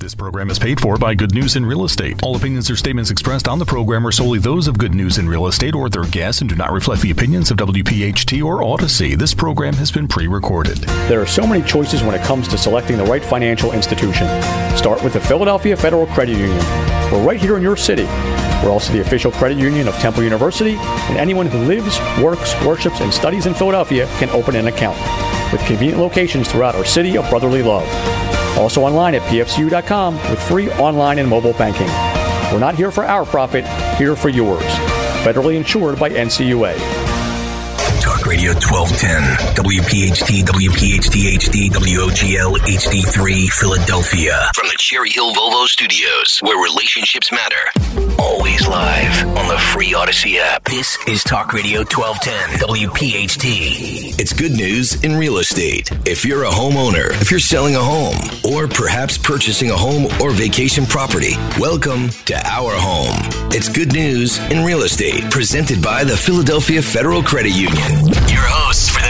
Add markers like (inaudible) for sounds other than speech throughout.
This program is paid for by Good News in Real Estate. All opinions or statements expressed on the program are solely those of Good News in Real Estate or their guests and do not reflect the opinions of WPHT or Audacy. This program has been pre recorded. There are so many choices when it comes to selecting the right financial institution. Start with the Philadelphia Federal Credit Union. We're right here in your city. We're also the official credit union of Temple University, and anyone who lives, works, worships, and studies in Philadelphia can open an account with convenient locations throughout our city of brotherly love. Also online at pfcu.com with free online and mobile banking. We're not here for our profit, here for yours. Federally insured by NCUA. Talk Radio 1210, WPHT, WPHT HD, WOGL HD3, Philadelphia. From the Cherry Hill Volvo Studios, where relationships matter. Always live on the free Audacy app. This is Talk Radio 1210, WPHT. It's good news in real estate. If you're a homeowner, if you're selling a home, or perhaps purchasing a home or vacation property, welcome to our home. It's good news in real estate, presented by the Philadelphia Federal Credit Union. Your hosts for the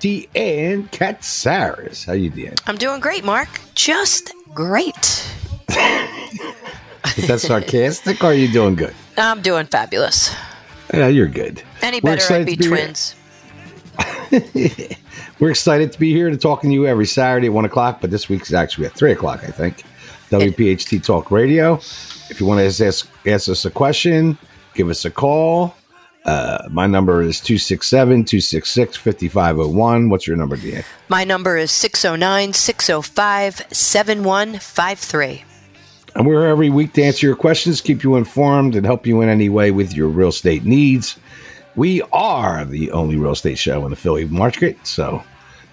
Deanne Katsaris. How you doing? I'm doing great, Mark. Just great. (laughs) Is that sarcastic or are you doing good? I'm doing fabulous. Yeah, you're good. Any We're better, I'd be be twins. (laughs) We're excited to be here to talking to you every Saturday at 1 o'clock, but this week is actually at 3 o'clock, I think. WPHT Talk Radio. If you want to ask, ask us a question, give us a call. Uh, my number is 267 266 5501. What's your number, Dan? My number is 609 605 7153. And we're here every week to answer your questions, keep you informed, and help you in any way with your real estate needs. We are the only real estate show in the Philly market. So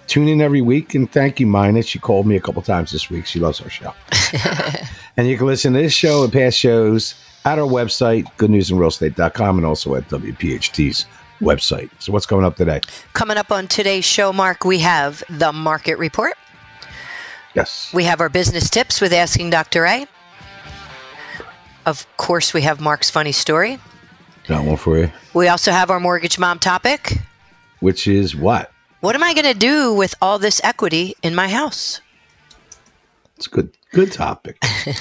tune in every week. And thank you, Mina. She called me a couple times this week. She loves our show. (laughs) and you can listen to this show and past shows at our website, goodnewsinrealestate.com, and also at WPHT's website. So what's coming up today? Coming up on today's show, Mark, we have the market report. Yes. We have our business tips with Asking Dr. A. Of course, we have Mark's funny story. Got one for you. We also have our mortgage mom topic. Which is what? What am I going to do with all this equity in my house? It's a good, good topic.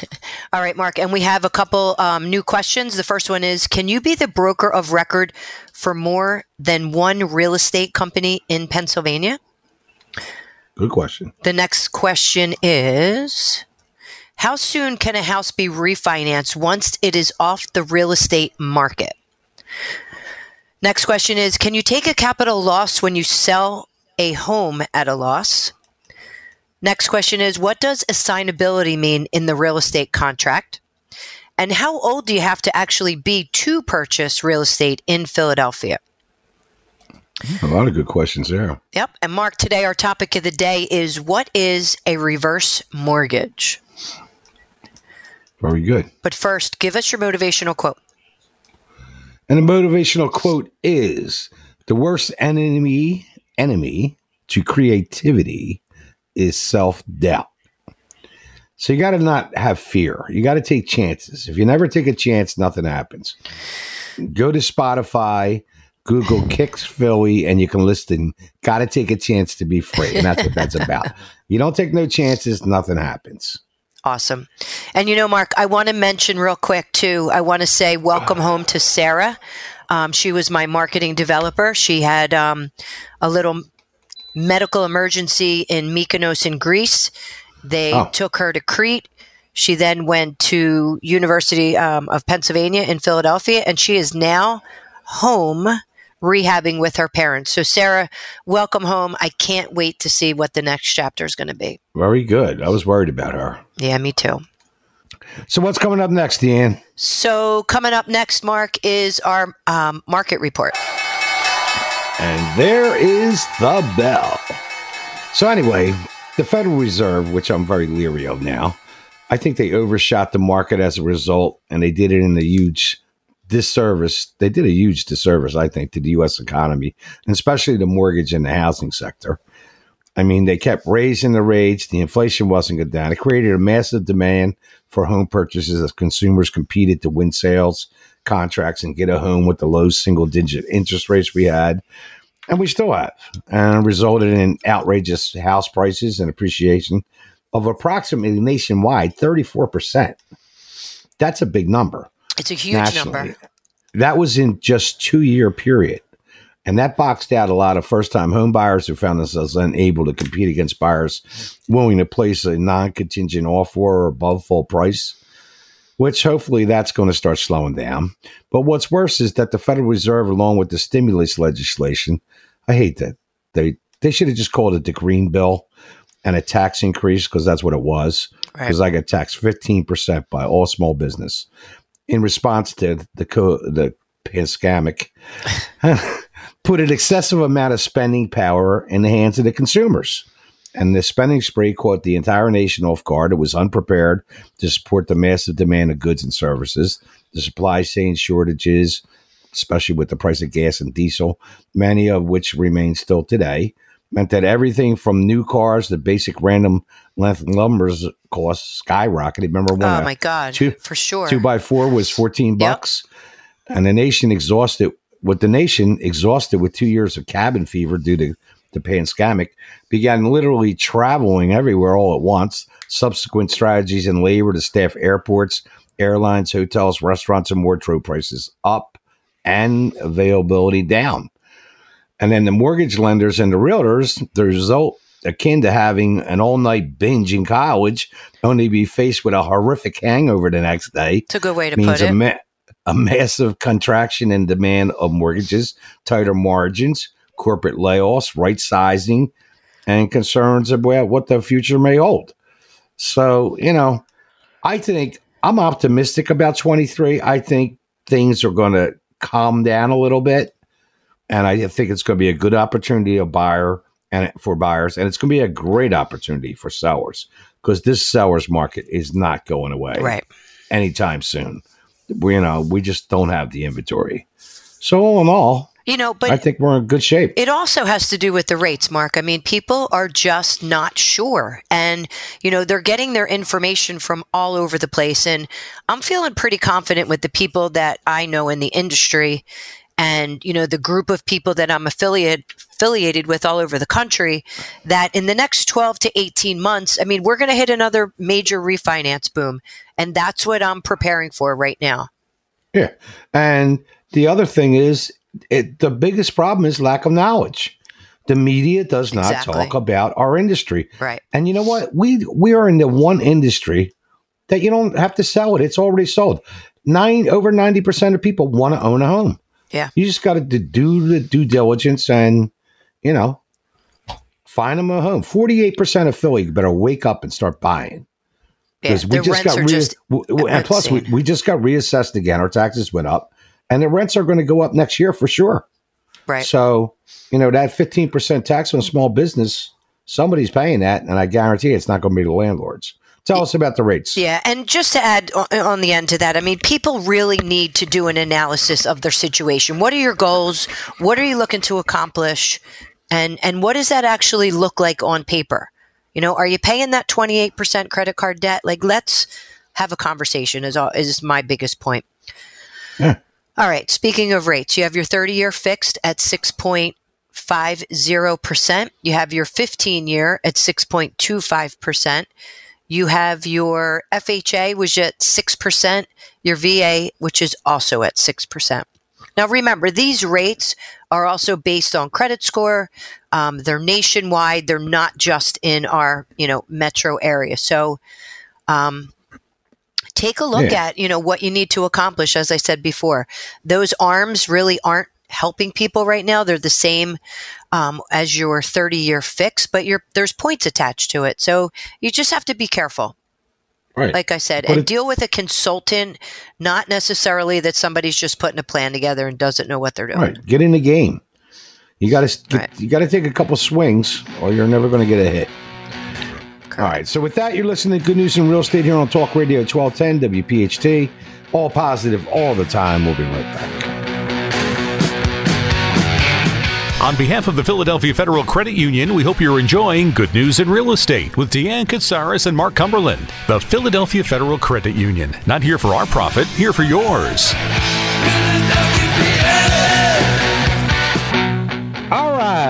(laughs) All right, Mark. And we have a couple um, new questions. The first one is Can you be the broker of record for more than one real estate company in Pennsylvania? Good question. The next question is How soon can a house be refinanced once it is off the real estate market? Next question is Can you take a capital loss when you sell a home at a loss? Next question is What does assignability mean in the real estate contract? And how old do you have to actually be to purchase real estate in Philadelphia? A lot of good questions there. Yep. And Mark, today our topic of the day is What is a reverse mortgage? Very good. But first, give us your motivational quote. And the motivational quote is the worst enemy enemy to creativity is self-doubt. So you got to not have fear. You got to take chances. If you never take a chance, nothing happens. Go to Spotify, Google (laughs) Kicks Philly, and you can listen. Got to take a chance to be free. And that's what that's about. (laughs) You don't take no chances, nothing happens. Awesome. And you know, Mark, I want to mention real quick too. I want to say welcome home to Sarah. Um, she was my marketing developer. She had um, a little medical emergency in Mykonos in Greece. They Oh. took her to Crete. She then went to University um, of Pennsylvania in Philadelphia, and she is now home rehabbing with her parents. So, Sarah, welcome home. I can't wait to see what the next chapter is going to be. Very good. I was worried about her. Yeah, me too. So what's coming up next, Deanne? So, coming up next, Mark, is our um, market report. And there is the bell. So, anyway, the Federal Reserve, which I'm very leery of now, I think they overshot the market as a result, and they did it in a huge disservice. They did a huge disservice, I think, to the U.S. economy, and especially the mortgage and the housing sector. I mean, they kept raising the rates. The inflation wasn't good down. It created a massive demand for home purchases as consumers competed to win sales contracts and get a home with the low single digit interest rates we had. And we still have, and resulted in outrageous house prices and appreciation of approximately nationwide 34%. That's a big number. It's a huge nationally. number. That was in just two year period. And that boxed out a lot of first time home buyers who found themselves unable to compete against buyers willing to place a non contingent offer or above full price, which hopefully that's going to start slowing down. But what's worse is that the Federal Reserve, along with the stimulus legislation, I hate that. They, they should have just called it the Green Bill and a tax increase because that's what it was. Because right. I got taxed 15% by all small business in response to the, co- the pandemic. (laughs) put an excessive amount of spending power in the hands of the consumers. And the spending spree caught the entire nation off guard. It was unprepared to support the massive demand of goods and services, the supply chain shortages, especially with the price of gas and diesel, many of which remain still today, meant that everything from new cars to basic random length lumbers costs skyrocketed. Remember when? Oh my god! Two, for sure. Two by four was fourteen bucks, yep. and the nation exhausted with the nation exhausted with two years of cabin fever due to the pandemic, began literally traveling everywhere all at once. Subsequent strategies in labor to staff airports, airlines, hotels, restaurants, and wardrobe prices up and availability down. And then the mortgage lenders and the realtors, the result akin to having an all night binge in college, only be faced with a horrific hangover the next day. It's a good way to put it. Ma- a massive contraction in demand of mortgages, tighter margins, corporate layoffs, right sizing, and concerns about what the future may hold. So, you know, I think I'm optimistic about 23. I think things are going to calm down a little bit. And I think it's going to be a good opportunity a buyer and for buyers, and it's going to be a great opportunity for sellers because this sellers market is not going away right. anytime soon we, you know, we just don't have the inventory. So all in all, you know, but I think we're in good shape. It also has to do with the rates, Mark. I mean, people are just not sure. And, you know, they're getting their information from all over the place. And I'm feeling pretty confident with the people that I know in the industry and, you know, the group of people that I'm affiliated affiliated with all over the country that in the next 12 to 18 months, I mean, we're going to hit another major refinance boom. And that's what I'm preparing for right now. Yeah. And the other thing is, it, the biggest problem is lack of knowledge. The media does not exactly. talk about our industry. Right. And you know what? We we are in the one industry that you don't have to sell it. It's already sold. Nine over 90% of people want to own a home. Yeah. You just got to do the due diligence and you know, find them a home. 48% of Philly better wake up and start buying. Because yeah, we just got re- just and plus we, we just got reassessed again. Our taxes went up and the rents are going to go up next year for sure. Right. So, you know, that 15% tax on small business, somebody's paying that. And I guarantee it's not going to be the landlords. Tell us about the rates. Yeah, and just to add on the end to that, I mean, people really need to do an analysis of their situation. What are your goals? What are you looking to accomplish? and and what does that actually look like on paper you know are you paying that 28% credit card debt like let's have a conversation is, all, is my biggest point yeah. All right speaking of rates you have your 30 year fixed at 6.50% you have your 15 year at 6.25% you have your fha which is at 6% your va which is also at 6% now, remember, these rates are also based on credit score. Um, they're nationwide. They're not just in our, you know, metro area. So, um, take a look yeah. at, you know, what you need to accomplish. As I said before, those arms really aren't helping people right now. They're the same um, as your 30 year fix, but there's points attached to it. So you just have to be careful. Right. Like I said, but and deal with a consultant, not necessarily that somebody's just putting a plan together and doesn't know what they're doing. Right. Get in the game. You got to right. you got to take a couple swings, or you're never going to get a hit. All right. So with that, you're listening to Good News in Real Estate here on Talk Radio 1210 WPHT. All positive all the time. We'll be right back. On behalf of the Philadelphia Federal Credit Union, we hope you're enjoying Good News in Real Estate with Deanne Katsaris and Mark Cumberland. The Philadelphia Federal Credit Union. Not here for our profit, here for yours.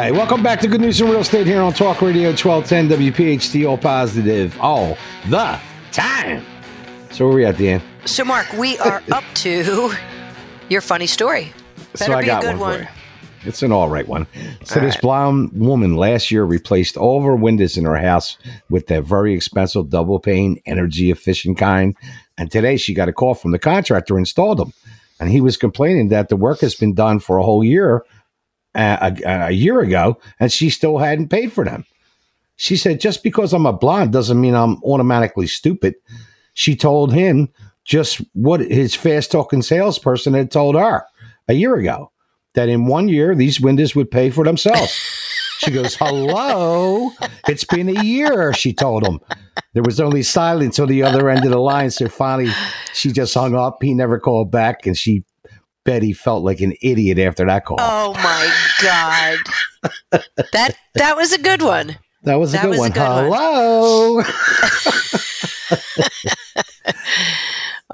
Right. Welcome back to Good News in Real Estate here on Talk Radio 1210 WPHT, All positive all the time. So where are we at, Dan? So, Mark, we are (laughs) up to your funny story. Better so I be got a good one, one. It's an all right one. So All this right. blonde woman last year replaced all of her windows in her house with that very expensive double pane, energy efficient kind. And today she got a call from the contractor who installed them, and he was complaining that the work has been done for a whole year, uh, a, a year ago, and she still hadn't paid for them. She said, "Just because I'm a blonde doesn't mean I'm automatically stupid." She told him just what his fast talking salesperson had told her a year ago that in one year these windows would pay for themselves. (laughs) She goes, Hello, it's been a year, she told him. There was only silence on the other end of the line. So finally, she just hung up. He never called back, and she bet he felt like an idiot after that call. Oh my God. that that was a good one. that was a that good was a one. good one. Hello. (laughs)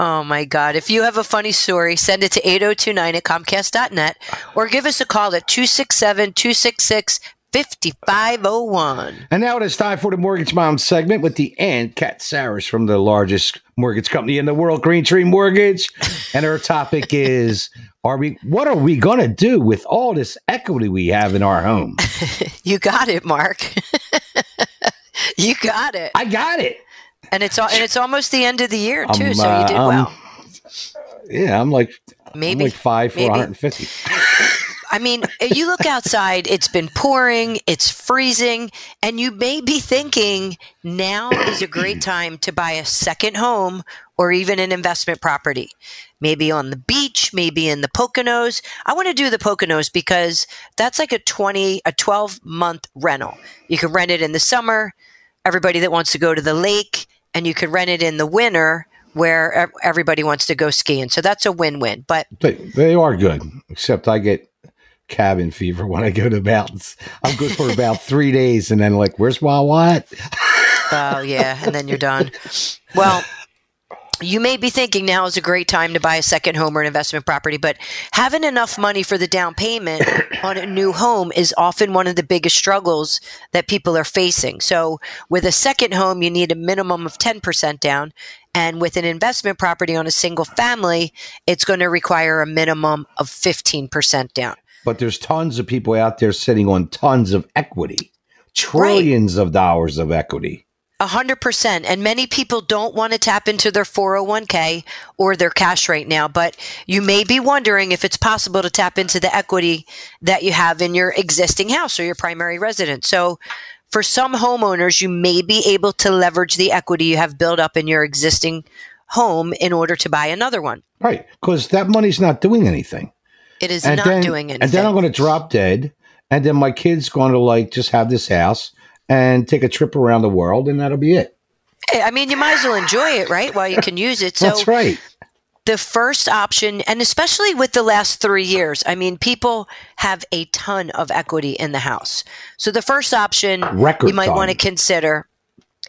Oh my God. If you have a funny story, send it to 8029 at Comcast.net or give us a call at 267 266 5501. And now it is time for the Mortgage Mom segment with Deanne Katsaris from the largest mortgage company in the world, Green Tree Mortgage. And her topic (laughs) is are we what are we gonna do with all this equity we have in our home? (laughs) You got it, Mark. (laughs) you got it. I got it. And it's and it's almost the end of the year too, I'm, so uh, you did um, well. Yeah, I'm like Maybe I'm like five for maybe. 150. I mean, you look outside, it's been pouring, it's freezing, and you may be thinking now is a great (clears throat) time to buy a second home or even an investment property. Maybe on the beach, maybe in the Poconos. I want to do the Poconos because that's like a 20, a 12 month rental. You can rent it in the summer, everybody that wants to go to the lake, and you can rent it in the winter where everybody wants to go skiing. So that's a win win. But They, they are good, except I get cabin fever when I go to the mountains. I'm good for about three days, and then like, where's my what? Oh, yeah. And then you're done. Well, you may be thinking now is a great time to buy a second home or an investment property, but having enough money for the down payment on a new home is often one of the biggest struggles that people are facing. So, with a second home, you need a minimum of 10% down. And with an investment property on a single family, it's going to require a minimum of 15% down. But there's tons of people out there sitting on tons of equity, trillions of dollars of equity. A hundred percent. And many people don't want to tap into their 401k or their cash right now, but you may be wondering if it's possible to tap into the equity that you have in your existing house or your primary residence. So for some homeowners, you may be able to leverage the equity you have built up in your existing home in order to buy another one. Right. Because that money's not doing anything. It is and not then, doing anything. And then I'm going to drop dead. And then my kid's going to like just have this house and take a trip around the world, and that'll be it. I mean, you might as well enjoy it, right? While you (laughs) can use it. So That's right. the first option, and especially with the last three years, I mean, people have a ton of equity in the house. So the first option Record you might want to consider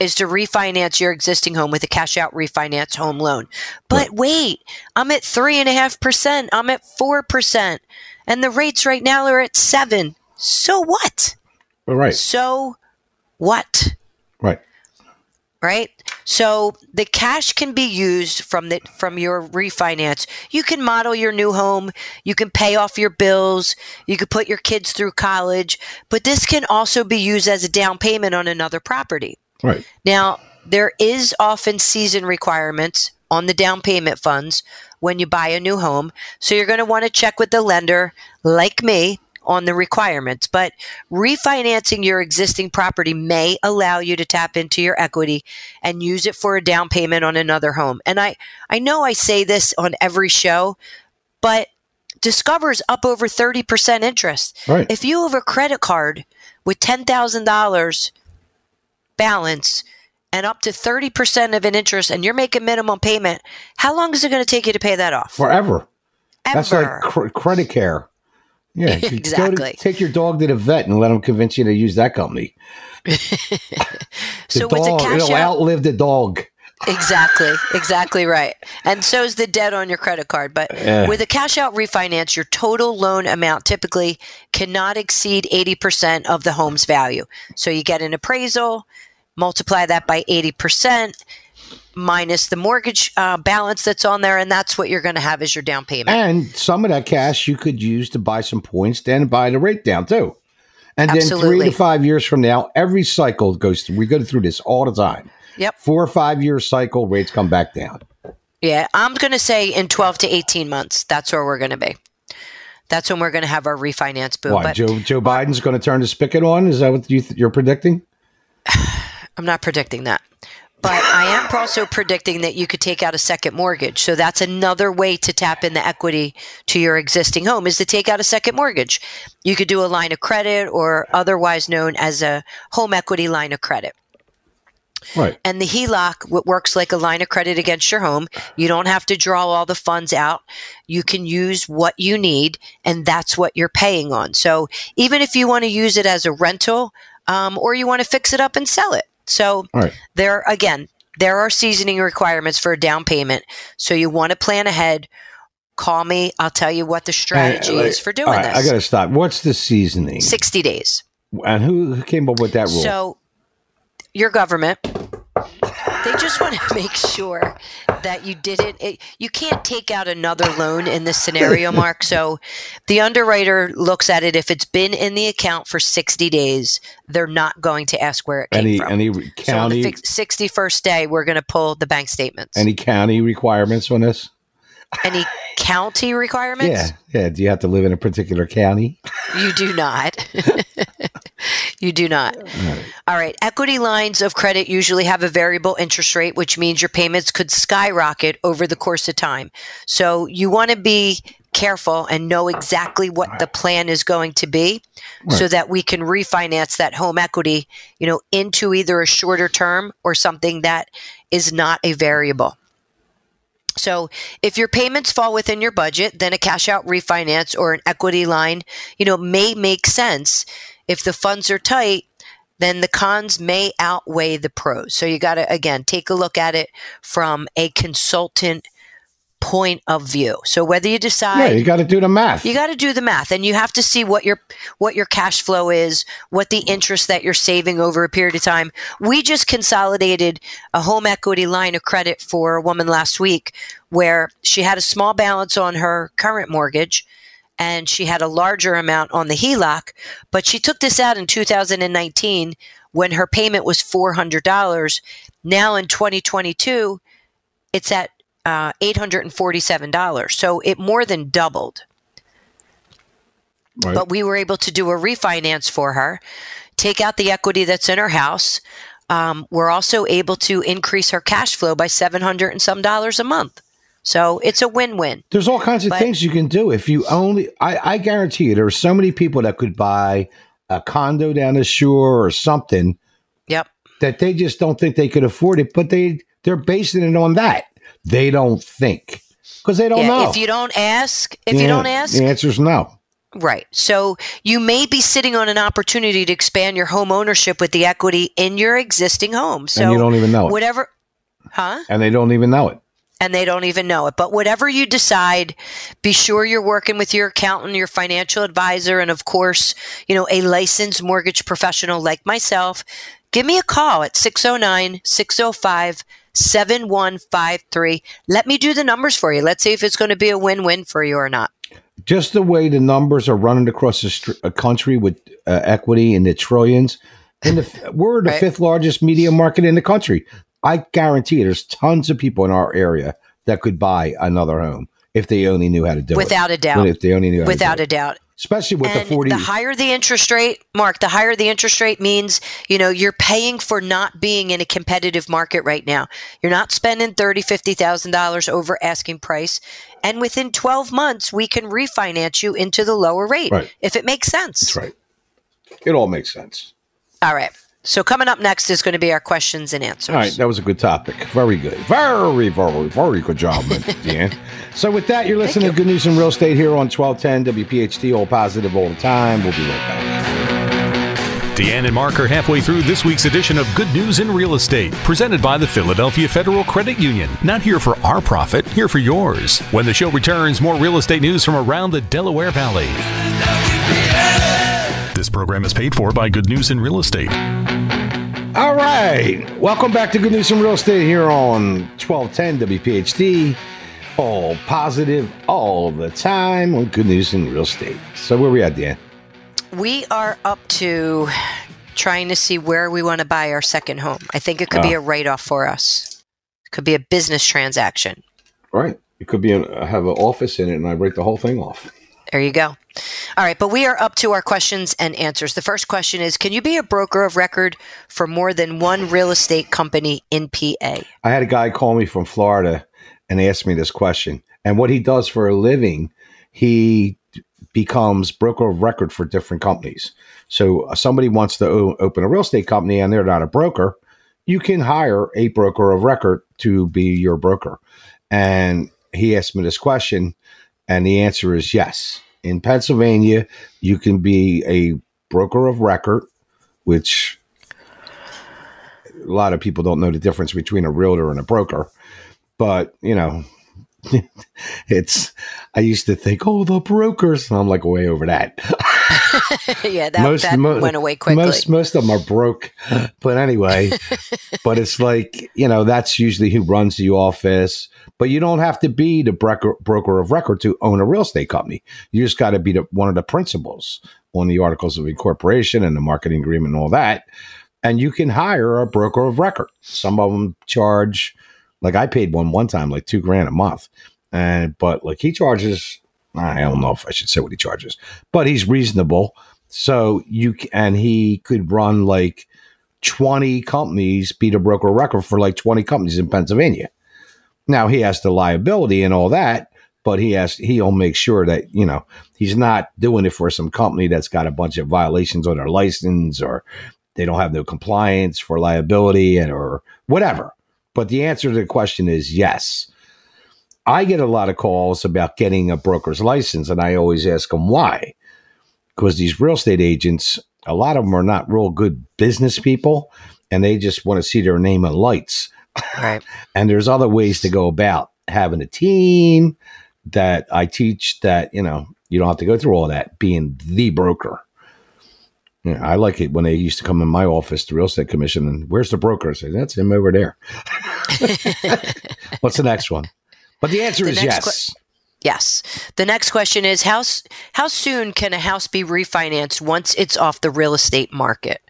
is to refinance your existing home with a cash out refinance home loan. But wait, I'm at three and a half percent. I'm at four percent, and the rates right now are at seven. So what? All right. So what? Right. right? So the cash can be used from the from your refinance. You can model your new home, you can pay off your bills, you could put your kids through college, but this can also be used as a down payment on another property. Right. Now, there is often season requirements on the down payment funds when you buy a new home. So you're going to want to check with the lender, like me, on the requirements. But refinancing your existing property may allow you to tap into your equity and use it for a down payment on another home. And I, I know I say this on every show, but Discover's up over 30% interest. Right. If you have a credit card with $10,000 balance and up to 30% of an interest and you're making minimum payment, how long is it going to take you to pay that off? Forever. Ever. That's like cr- credit care. Yeah, go to- Exactly. take your dog to the vet and let them convince you to use that company. (laughs) So with the cash it'll out, outlive the dog. exactly, (laughs) exactly right. And so is the debt on your credit card. But Yeah. with a cash out refinance, your total loan amount typically cannot exceed 80% of the home's value. So you get an appraisal, multiply that by 80% minus the mortgage uh, balance that's on there, and that's what you're going to have as your down payment. And some of that cash you could use to buy some points, then buy the rate down too. And then three to five years from now, every cycle goes through. We go through this all the time. Yep. Four or five year cycle, rates come back down. Yeah, I'm going to say in 12 to 18 months, that's where we're going to be. That's when we're going to have our refinance boom. Why? But Joe Joe Biden's going to turn the spigot on? Is that what you th- you're predicting? (laughs) I'm not predicting that. But I am also predicting that you could take out a second mortgage. So that's another way to tap in the equity to your existing home is to take out a second mortgage. You could do a line of credit or otherwise known as a home equity line of credit. Right. And the HELOC works like a line of credit against your home. You don't have to draw all the funds out. You can use what you need, and that's what you're paying on. So even if you want to use it as a rental um, or you want to fix it up and sell it. So right. there, again, there are seasoning requirements for a down payment. So you want to plan ahead. Call me. I'll tell you what the strategy Hey, is for doing right, this. I got to stop. What's the seasoning? 60 days. And who, who came up with that rule? So, your government, they just want to (laughs) make sure that you didn't. It, you can't take out another loan in this scenario, (laughs) Mark. So, the underwriter looks at it. If it's been in the account for 60 days, they're not going to ask where it came any from. any so, on the county 61st day, we're going to pull the bank statements. any county requirements on this? Any county (laughs) requirements? Yeah, yeah. Do you have to live in a particular county? You do not. You do not. All right. Equity lines of credit usually have a variable interest rate, which means your payments could skyrocket over the course of time. So you want to be careful and know exactly what the plan is going to be so that we can refinance that home equity, you know, into either a shorter term or something that is not a variable. So if your payments fall within your budget, then a cash out refinance or an equity line, you know, may make sense. If the funds are tight, then the cons may outweigh the pros. So you got to again take a look at it from a consultant point of view. So whether you decide Yeah, you got to do the math. you got to do the math and you have to see what your what your cash flow is what the interest that you're saving over a period of time we just consolidated a home equity line of credit for a woman last week where she had a small balance on her current mortgage and she had a larger amount on the HELOC but she took this out in 2019 when her payment was $400 now in 2022 it's at uh, $847 so it more than doubled Right. but we were able to do a refinance for her, take out the equity that's in her house. Um, we're also able to increase her cash flow by seven hundred and some dollars a month. So it's a win-win. There's all kinds of But- things you can do if you only. I, I guarantee you, there are so many people that could buy a condo down the shore or something Yep. that they just don't think they could afford it, but they they're basing it on that. They don't think because they don't yeah. know. If you don't ask, if you don't ask, the answer is no. right. So you may be sitting on an opportunity to expand your home ownership with the equity in your existing home. So and you don't even know it, whatever, huh? and they don't even know it. And they don't even know it. But whatever you decide, be sure you're working with your accountant, your financial advisor, and of course, you know, a licensed mortgage professional like myself. Give me a call at 609 605 7153. Let me do the numbers for you. Let's see if it's going to be a win win for you or not. Just the way the numbers are running across the str- a country with uh, equity in the trillions, and the, we're the Right. fifth largest media market in the country. I guarantee you, there's tons of people in our area that could buy another home if they only knew how to do it. Without a doubt. If they only knew Without a doubt. especially with and the 40 the higher the interest rate, Mark, the higher the interest rate means, you know, you're paying for not being in a competitive market right now. You're not spending thirty, fifty thousand dollars over asking price. And within twelve months, we can refinance you into the lower rate Right. if it makes sense. That's right. It all makes sense. All right. So coming up next is going to be our questions and answers. All right, that was a good topic. Very good. Very, very, very good job, (laughs) Dan. So with that, you're listening you. to Good News in Real Estate here on 1210 WPHT, all positive all the time. We'll be right back. Deanne and Mark are halfway through this week's edition of Good News in Real Estate, presented by the Philadelphia Federal Credit Union. Not here for our profit, here for yours. When the show returns, more real estate news from around the Delaware Valley. This program is paid for by Good News in Real Estate. All right. Welcome back to Good News in Real Estate here on 1210 WPHT. All positive all the time on Good News in Real Estate. So where we at, Dan? We are up to trying to see where we want to buy our second home. I think it could be Oh. a write off for us. It could be a business transaction. Right. It could be a, have an office in it and I break the whole thing off. There you go. All right, but we are up to our questions and answers. The first question is Can you be a broker of record for more than one real estate company in PA? I had a guy call me from Florida and ask me this question. And what he does for a living, he becomes broker of record for different companies. So uh, somebody wants to o- open a real estate company and they're not a broker, you can hire a broker of record to be your broker. And he asked me this question, and the answer is yes. In Pennsylvania, you can be a broker of record, which a lot of people don't know the difference between a realtor and a broker. But, you know, (laughs) it's, I used to think, oh, the brokers. I'm like way over that. (laughs) (laughs) yeah, that, that mo- went away quickly. Most, most of them are broke. (laughs) But anyway, (laughs) but it's like, you know, that's usually who runs the office. But you don't have to be the broker, broker of record to own a real estate company. You just got to be the, one of the principals on the articles of incorporation and the marketing agreement and all that. And you can hire a broker of record. Some of them charge, like I paid one one time, like two grand a month. And, but like he charges, I don't know if I should say what he charges, but he's reasonable. So you and he could run like 20 companies, be the broker record for like 20 companies in Pennsylvania. Now he has the liability and all that, but he has he'll make sure that, you know, he's not doing it for some company that's got a bunch of violations on their license or they don't have no compliance for liability and or whatever. But the answer to the question is yes. I get a lot of calls about getting a broker's license, and I always ask them why. Because these real estate agents, a lot of them are not real good business people, and they just want to see their name in lights. right. (laughs) And there's other ways to go about having a team that I teach that, you know, you don't have to go through all that, being the broker. Yeah, I like it when they used to come in my office, the real estate commission, and where's the broker? I say, that's him over there. (laughs) (laughs) What's the next one? But the answer The is yes. Yes. The next question is how how soon can a house be refinanced once it's off the real estate market?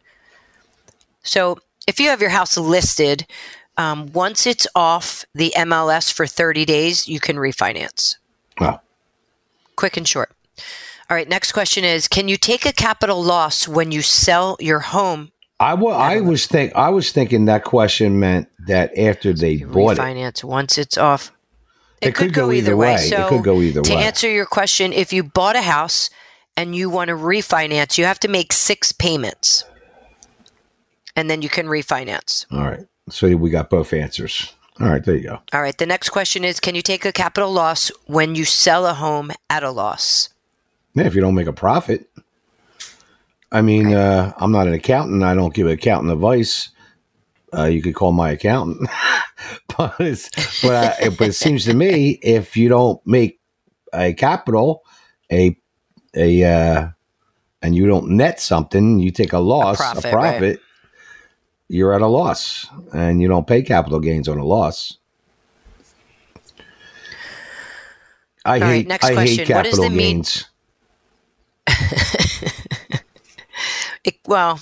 So, if you have your house listed, um, once it's off the MLS for 30 days, you can refinance. Well, Quick and short. All right. Next question is: Can you take a capital loss when you sell your home? I wa- I was think I was thinking that question meant that after they You bought it, refinance once it's off. It could go either way. It So, could go either to way. answer your question, if you bought a house and you want to refinance, you have to make six payments, and then you can refinance. all right. So we got both answers. All right, there you go. All right. The next question is: Can you take a capital loss when you sell a home at a loss? Yeah, if you don't make a profit. I mean, uh, I'm not an accountant. I don't give accountant advice. Uh, you could call my accountant, (laughs) but it's, but, I, but it seems to me if you don't make a capital, a a uh, and you don't net something, you take a loss, a profit, profit, right. you're at a loss, and you don't pay capital gains on a loss. I All right, hate next I question. hate What does capital it mean- gains. (laughs) It, well,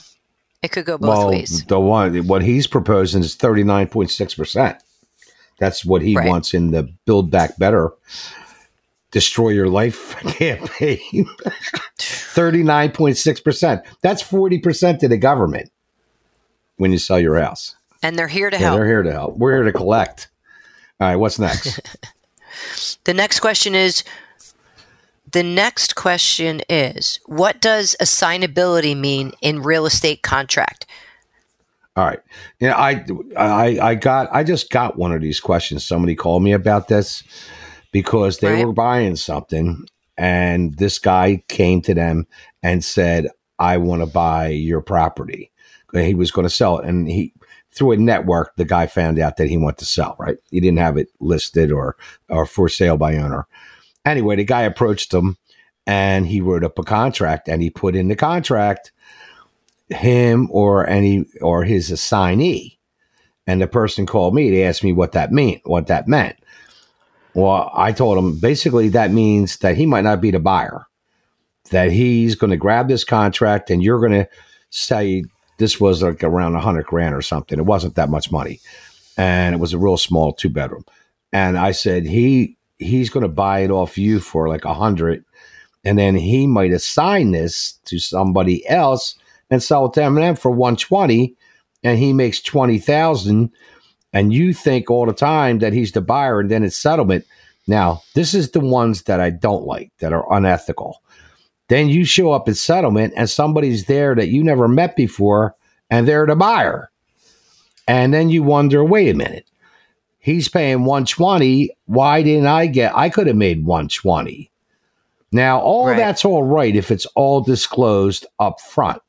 it could go both well, ways. the one what he's proposing is thirty nine point six percent. That's what he Right. wants in the Build Back Better, Destroy Your Life (laughs) campaign. (laughs) thirty nine point six percent. That's forty percent to the government when you sell your house. And they're here to Yeah, help. they're here to help. We're here to collect. All right, what's next? (laughs) The next question is the next question is what does assignability mean in real estate contract? All right. Yeah, I, I, I got, I just got one of these questions. Somebody called me about this because they Right. were buying something, and this guy came to them and said, "I want to buy your property." Uh, he was going to sell it, and he through a network, the guy found out that he wanted to sell. Right? He didn't have it listed or or for sale by owner. Anyway, the guy approached him, and he wrote up a contract, and he put in the contract him or any or his assignee. And the person called me to ask me what that mean, what that meant. Well, I told him basically that means that he might not be the buyer, that he's going to grab this contract and you're going to say this was like around a hundred grand or something. It wasn't that much money, and it was a real small two bedroom. And I said he he's going to buy it off you for like a hundred, and then he might assign this to somebody else and sell it to M&M for 120 and he makes 20,000 and you think all the time that he's the buyer and then it's settlement. Now, this is the ones that I don't like that are unethical. Then you show up at settlement and somebody's there that you never met before and they're the buyer. And then you wonder, wait a minute. He's paying 120. Why didn't I get I could have made 120. Now, all Right. that's all right if it's all disclosed up front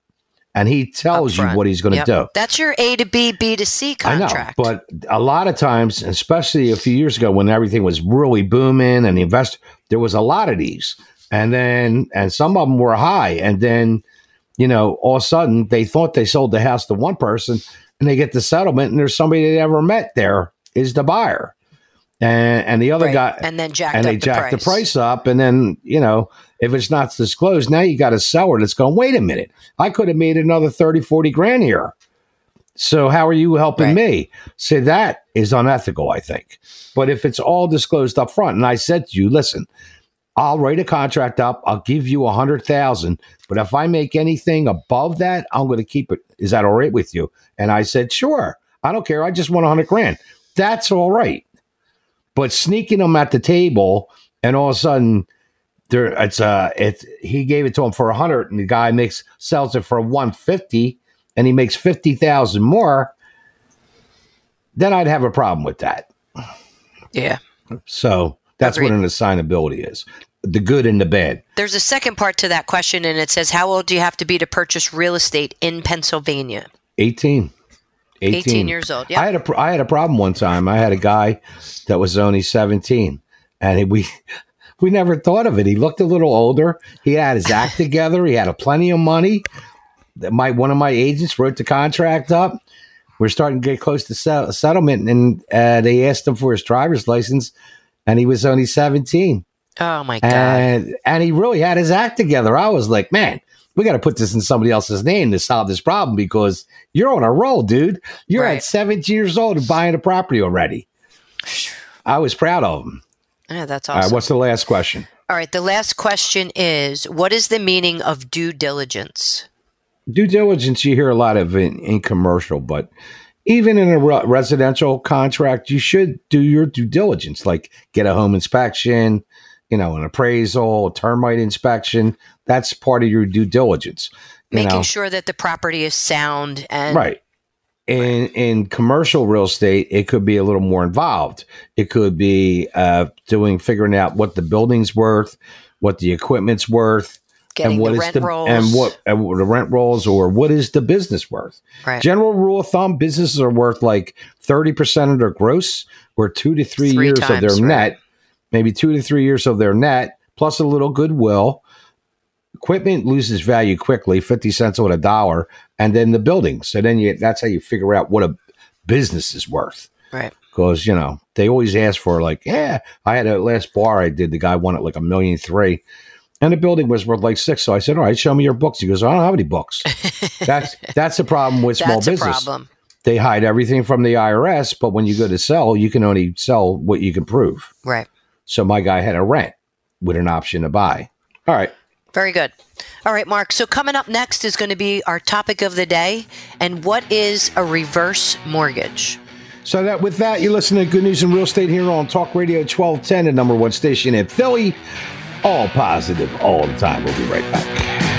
and he tells you what he's going to Yep. do. That's your A to B, B to C contract. I know, but a lot of times, especially a few years ago when everything was really booming and the investor, there was a lot of these, and then and some of them were high, and then you know all of a sudden they thought they sold the house to one person, and they get the settlement, and there's somebody they never met there is the buyer, and and the other Right. guy and then jacked and up they the jack price. the price up, and then you know if it's not disclosed, now you got a seller that's going, wait a minute, I could have made another 30, 40 grand here. So how are you helping Right. me? So that is unethical, I think. But if it's all disclosed up front, and I said to you, listen, I'll write a contract up, I'll give you a hundred thousand, but if I make anything above that, I'm going to keep it. Is that all right with you? And I said, sure. I don't care. I just want a hundred grand. That's all right. But sneaking them at the table, and all of a sudden, there it's uh it's he gave it to him for a hundred, and the guy makes sells it for one fifty, and he makes fifty thousand more. Then I'd have a problem with that. yeah. So that's what an assignability is: the good and the bad. There's a second part to that question, and it says, How old do you have to be to purchase real estate in Pennsylvania? 18. 18, 18 years old. Yeah. I had a pr- I had a problem one time. I had a guy that was only 17 and he, we (laughs) we never thought of it. He looked a little older. He had his act (laughs) together. He had a plenty of money. That My one of my agents wrote the contract up. We're starting to get close to sell, settlement and uh, they asked him for his driver's license and he was only 17 Oh my God. and and he really had his act together. I was like, man, we got to put this in somebody else's name to solve this problem because you're on a roll, dude. You're Right. at 17 years old and buying a property already. I was proud of him. yeah, that's All right, awesome. what's the last question? All right. The last question is What is the meaning of due diligence? Due diligence, you hear a lot of in, in commercial, but even in a re- residential contract, you should do your due diligence, like get a home inspection, you know, an appraisal, a termite inspection. That's part of your due diligence. You Making know? sure that the property is sound and right in in commercial real estate it could be a little more involved it could be uh doing figuring out what the building's worth what the equipment's worth getting and what the is rent the rolls. and what and the rent rolls or what is the business worth Right. general rule of thumb businesses are worth like 30% of their gross or 2 to 3 Three years of their right. net maybe 2 to 3 years of their net plus a little goodwill equipment loses value quickly 50 cents on a dollar and then the building so then you that's how you figure out what a business is worth. Right. because you know they always ask for like yeah i had a last bar i did the guy wanted like a million three. And the building was worth like six. So i said all right show me your books. He goes i don't have any books. (laughs) That's that's the problem with small business. problem. they hide everything from the irs but when you go to sell you can only sell what you can prove. Right. so my guy had a rent with an option to buy. All right Very good. All right, Mark. So coming up next is going to be our topic of the day. And what is a reverse mortgage? So that with that, you listen to Good News in Real Estate here on Talk Radio 1210, the number one station in Philly. All positive all the time. We'll be right back.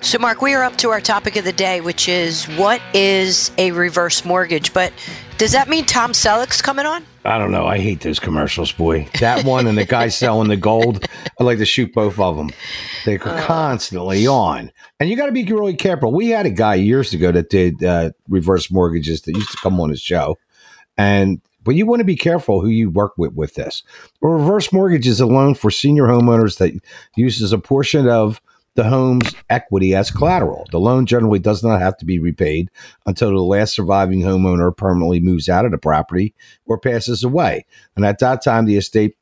So, Mark, we are up to our topic of the day, which is what is a reverse mortgage? But does that mean Tom Selleck's coming on? I don't know. I hate those commercials, boy. That one and the guy (laughs) selling the gold. I like to shoot both of them. They're constantly on. And you got to be really careful. We had a guy years ago that did uh, reverse mortgages that used to come on his show. And but you want to be careful who you work with with this. A reverse mortgage is a loan for senior homeowners that uses a portion of the home's equity as collateral. The loan generally does not have to be repaid until the last surviving homeowner permanently moves out of the property or passes away. And at that time, the estate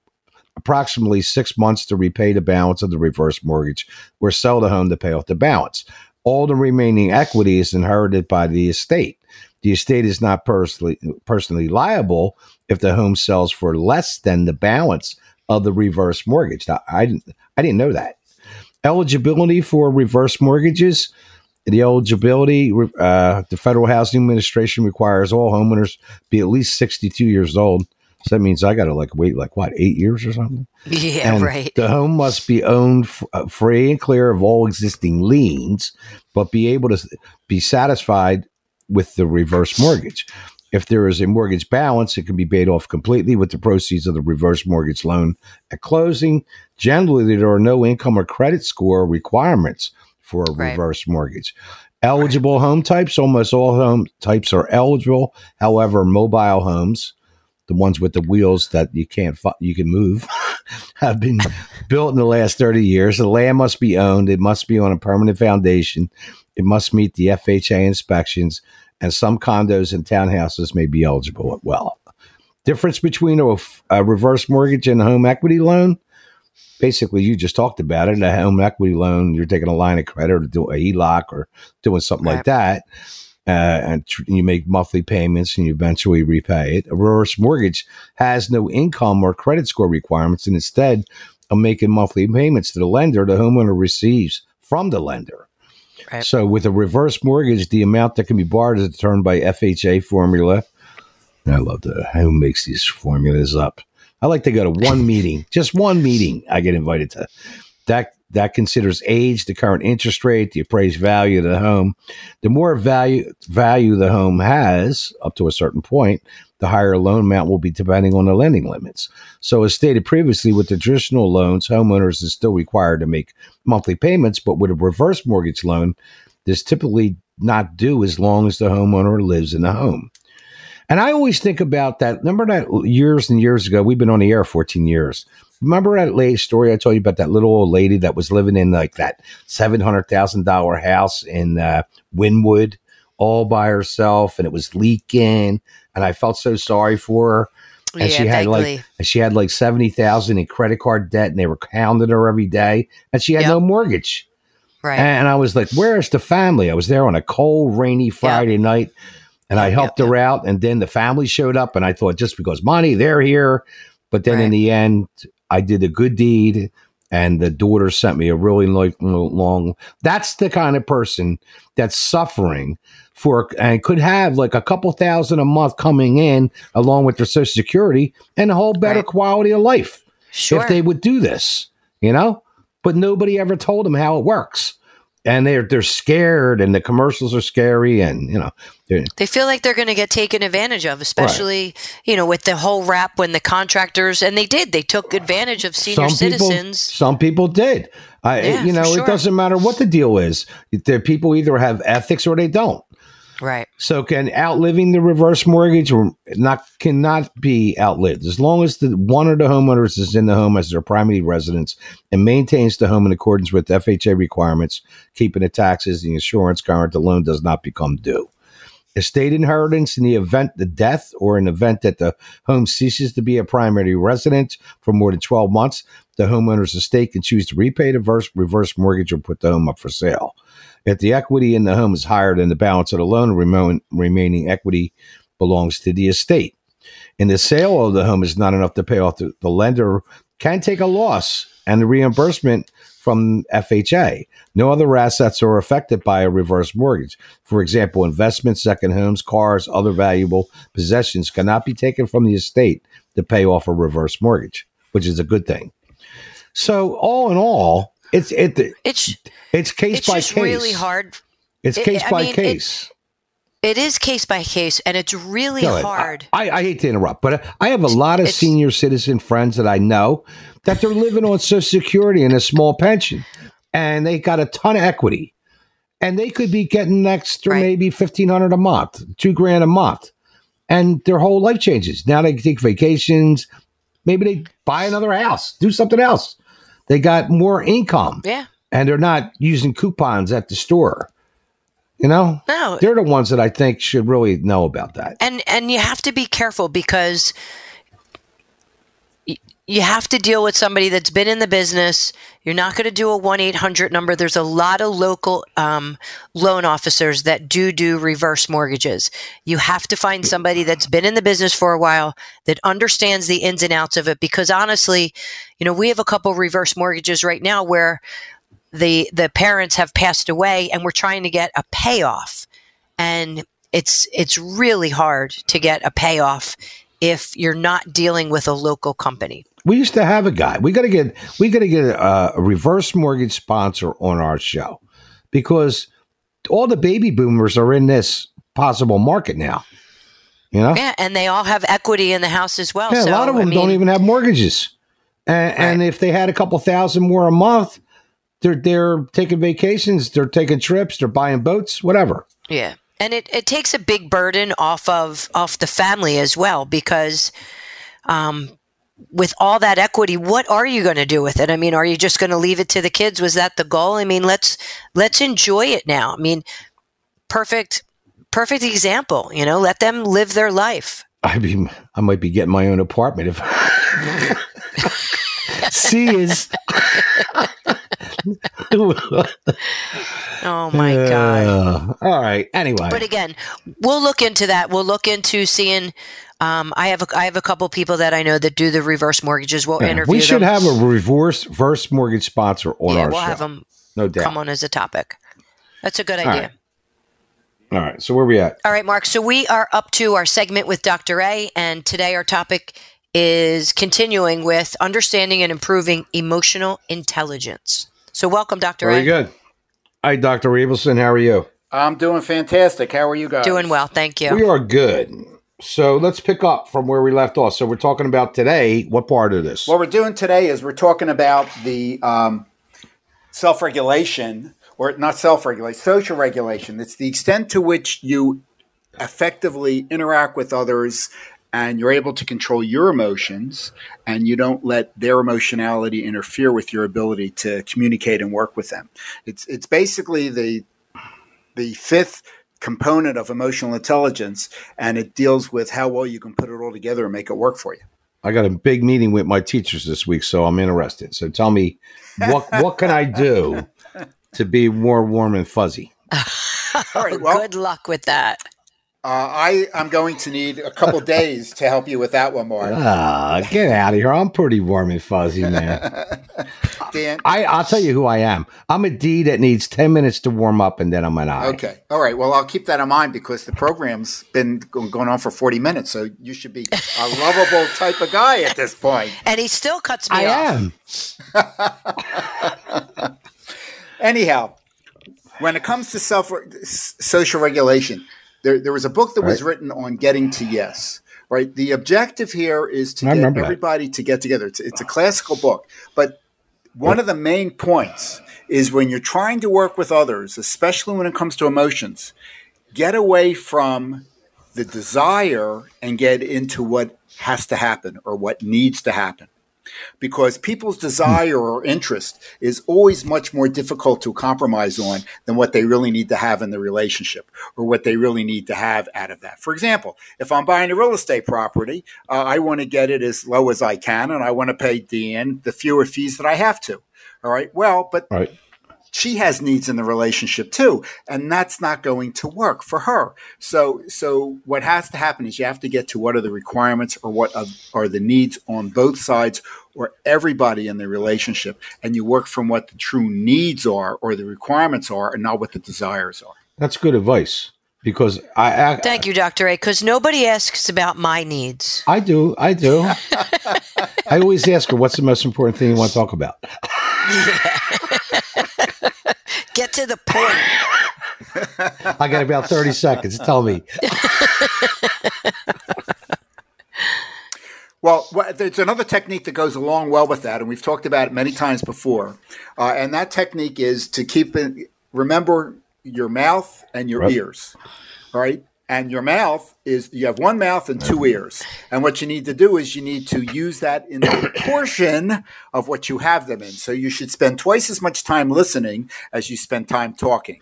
approximately six months to repay the balance of the reverse mortgage or sell the home to pay off the balance. All the remaining equity is inherited by the estate. The estate is not personally personally liable if the home sells for less than the balance of the reverse mortgage. Now, I didn't I didn't know that. Eligibility for reverse mortgages. The eligibility, uh, the Federal Housing Administration requires all homeowners be at least 62 years old. So that means I got to like wait like what eight years or something. Yeah, And right. The home must be owned f- uh, free and clear of all existing liens, but be able to be satisfied with the reverse mortgage. If there is a mortgage balance, it can be paid off completely with the proceeds of the reverse mortgage loan at closing. Generally, there are no income or credit score requirements for a Right. reverse mortgage. Eligible home types, almost all home types are eligible. However, mobile homes, the ones with the wheels that you can't fu- you can move, (laughs) have been built in the last 30 years. The land must be owned. It must be on a permanent foundation. It must meet the FHA inspections, and some condos and townhouses may be eligible as well. Difference between a, a reverse mortgage and a home equity loan. Basically, you just talked about it. A home equity loan, you're taking a line of credit or do a HELOC or doing something like that, uh, and tr- you make monthly payments and you eventually repay it. A reverse mortgage has no income or credit score requirements, and instead of making monthly payments to the lender, the homeowner receives from the lender. Right. So, with a reverse mortgage, the amount that can be borrowed is determined by FHA formula. I love the who makes these formulas up. I like to go to one (laughs) meeting, just one meeting. I get invited to. That that considers age, the current interest rate, the appraised value of the home. The more value value the home has up to a certain point, the higher loan amount will be depending on the lending limits. So, as stated previously, with the traditional loans, homeowners is still required to make monthly payments, but with a reverse mortgage loan, this typically not due as long as the homeowner lives in the home. And I always think about that. Remember that years and years ago, we've been on the air 14 years. Remember that late story I told you about that little old lady that was living in like that $700,000 house in uh, Wynnewood all by herself and it was leaking. And I felt so sorry for her. And yeah, she had vaguely. like and she had like seventy thousand in credit card debt, and they were hounding her every day, and she had Yep. no mortgage. right. And I was like, "Where's the family?" I was there on a cold, rainy Friday night, and I helped yep, her out. And then the family showed up, and I thought, just because money, they're here. But then in the end, I did a good deed, and the daughter sent me a really like long. That's the kind of person that's suffering for and could have like a couple thousand a month coming in along with their social security and a whole better Right. quality of life sure. if they would do this, you know. But nobody ever told them how it works, and they're they're scared, and the commercials are scary, and you know, they're- feel like they're going to get taken advantage of, especially you know with the whole rap when the contractors and they did they took advantage of senior some people citizens. some people did. I, Yeah, you know, for it doesn't matter what the deal is. The people either have ethics or they don't. Right. So can outliving the reverse mortgage or not cannot be outlived as long as the one of the homeowners is in the home as their primary residence and maintains the home in accordance with FHA requirements, keeping the taxes, the insurance current, the loan does not become due. Estate inheritance in the event the death or an event that the home ceases to be a primary residence for more than 12 months, the homeowner's estate can choose to repay the reverse, reverse mortgage or put the home up for sale. If the equity in the home is higher than the balance of the loan, remaining equity belongs to the estate. In the sale of the home is not enough to pay off the, the lender can take a loss and the reimbursement from FHA. No other assets are affected by a reverse mortgage. For example, investments, second homes, cars, other valuable possessions cannot be taken from the estate to pay off a reverse mortgage, which is a good thing. So, all in all, it's it, It's it's case it's by just case. really hard. It's It- case I by mean, it- case. It is case by case, and it's really hard. I, I hate to interrupt, but I have a lot of It's- senior citizen friends that I know that they're living on Social Security and a small pension, and they got a ton of equity, and they could be getting an extra Right. maybe fifteen hundred a month, two grand a month, and their whole life changes. Now they can take vacations, maybe they buy another house, do something else. They got more income, yeah. and they're not using coupons at the store. You know, No, they're the ones that I think should really know about that. and and you have to be careful because you have to deal with somebody that's been in the business. You're not going to do a one eight hundred number. There's a lot of local um, loan officers that do do reverse mortgages. You have to find somebody that's been in the business for a while that understands the ins and outs of it. Because honestly, you know, we have a couple reverse mortgages right now where the the parents have passed away, and we're trying to get a payoff and it's it's really hard to get a payoff if you're not dealing with a local company. We used to have a guy. We got to get we got to get a, a reverse mortgage sponsor on our show because all the baby boomers are in this possible market now. You know, Yeah, and they all have equity in the house as well. Yeah, so, a lot of I them don't even have mortgages, and, and if they had a couple thousand more a month, they're they're taking vacations, they're taking trips, they're buying boats, whatever. Yeah, and it, it takes a big burden off of off the family as well because, um, with all that equity, what are you going to do with it? I mean, are you just going to leave it to the kids? Was that the goal? I mean, let's let's enjoy it now. I mean, perfect perfect example. You know, let them live their life. I mean, I might be getting my own apartment if. (laughs) C is. (laughs) Oh my god. Uh, all right. Anyway, but again, we'll look into that. We'll look into seeing. Um, I have a, I have a couple people that I know that do the reverse mortgages. We'll yeah, interview we should them. have a reverse reverse mortgage sponsor on yeah, our we'll show. have them no doubt. come on as a topic. That's a good All idea. right. All right. So where we at? All right, Mark. So we are up to our segment with Dr. A, and today our topic is continuing with understanding and improving emotional intelligence. So welcome, Dr. Very A. good. Hi, Dr. Abelson. How are you? I'm doing fantastic. How are you guys? Doing well, thank you. We are good. So let's pick up from where we left off. So we're talking about today. What part of this? What we're doing today is we're talking about the um, self regulation, or not self regulation, social regulation. It's the extent to which you effectively interact with others and you're able to control your emotions and you don't let their emotionality interfere with your ability to communicate and work with them. It's it's basically the the fifth component of emotional intelligence and it deals with how well you can put it all together and make it work for you. I got a big meeting with my teachers this week, so I'm interested. So tell me, what what can I do (laughs) to be more warm and fuzzy? (laughs) All right, well, good luck with that. Uh, I am going to need a couple (laughs) days to help you with that one, Mark. Ah, get out of here! I'm pretty warm and fuzzy, man. (laughs) Dan. I I'll tell you who I am. I'm a D that needs ten minutes to warm up, and then I'm an I. Okay. All right. Well, I'll keep that in mind because the program's been going on for 40 minutes. So you should be a lovable type of guy at this point. And he still cuts me I off. am. (laughs) Anyhow, when it comes to self social regulation, there, there was a book that was written on getting to yes. Right. The objective here is to I get remember that. everybody to get together. It's, it's a classical book, but one of the main points is when you're trying to work with others, especially when it comes to emotions, get away from the desire and get into what has to happen or what needs to happen. Because people's desire or interest is always much more difficult to compromise on than what they really need to have in the relationship or what they really need to have out of that. For example, if I'm buying a real estate property, uh, I want to get it as low as I can and I want to pay Deanne the fewer fees that I have to. All right. Well, but Right. She has needs in the relationship too and that's not going to work for her so so what has to happen is you have to get to what are the requirements or what are, are the needs on both sides or everybody in the relationship and you work from what the true needs are or the requirements are and not what the desires are That's good advice because I, I Thank you, Dr. A, because nobody asks about my needs. I do. I do. (laughs) I always ask her, what's the most important thing you want to talk about? (laughs) (laughs) Get to the point. I got about 30 seconds. Tell me. Well, wha- there's another technique that goes along well with that, and we've talked about it many times before. Uh, and that technique is to keep it, remember your mouth and your Right. ears, all right? And your mouth is, you have one mouth and two ears. And what you need to do is you need to use that in the (coughs) proportion of what you have them in. So you should spend twice as much time listening as you spend time talking.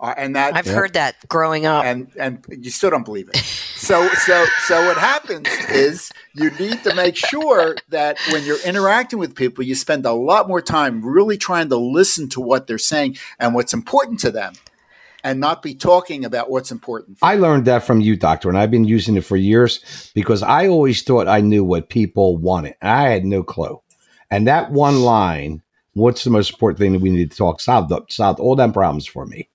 Uh, and that I've heard that growing up. and and you still don't believe it. So so so what happens is you need to make sure that when you're interacting with people, you spend a lot more time really trying to listen to what they're saying and what's important to them, and not be talking about what's important. I learned that from you, doctor, and I've been using it for years because I always thought I knew what people wanted. I had no clue. And that one line, what's the most important thing that we need to talk, solved, solved all them problems for me.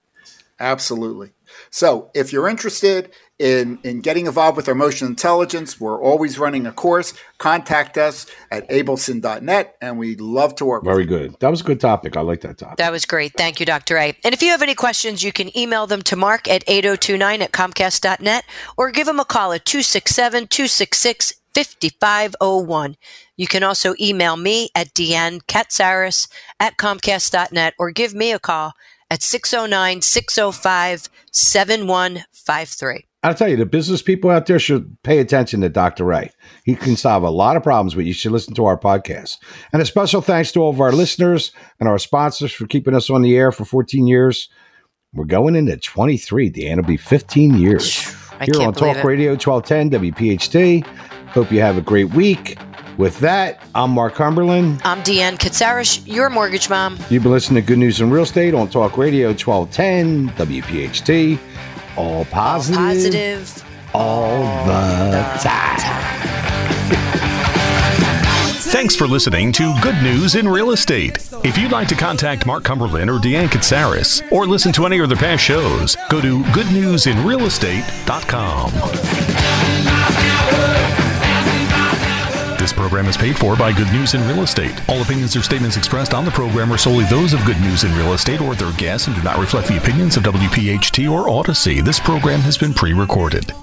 Absolutely. So if you're interested in, in getting involved with our emotional intelligence, we're always running a course. Contact us at abelson.net and we'd love to work with Very you. good. That was a good topic. I like that topic. That was great. Thank you, Dr. A. And if you have any questions, you can email them to Mark at 8029 at Comcast.net or give him a call at 267 266 5501. You can also email me at Deanne Katsaris at Comcast.net or give me a call at 609 605 7153. I'll tell you, the business people out there should pay attention to Dr. Ray. He can solve a lot of problems, but you should listen to our podcast. And a special thanks to all of our listeners and our sponsors for keeping us on the air for 14 years. We're going into 23. Dan will be 15 years. I Here on Talk it. Radio 1210 WPHT. Hope you have a great week. With that, I'm Mark Cumberland. I'm Deanne Katsaris, your mortgage mom. You've been listening to Good News in Real Estate on Talk Radio 1210 WPHT. All positive, Positive. all the time. Thanks for listening to Good News in Real Estate. If you'd like to contact Mark Cumberland or Deanne Katsaris or listen to any of their past shows, go to goodnewsinrealestate.com. program is paid for by Good News in Real Estate. All opinions or statements expressed on the program are solely those of Good News in Real Estate or their guests and do not reflect the opinions of WPHT or Audacy. This program has been pre recorded.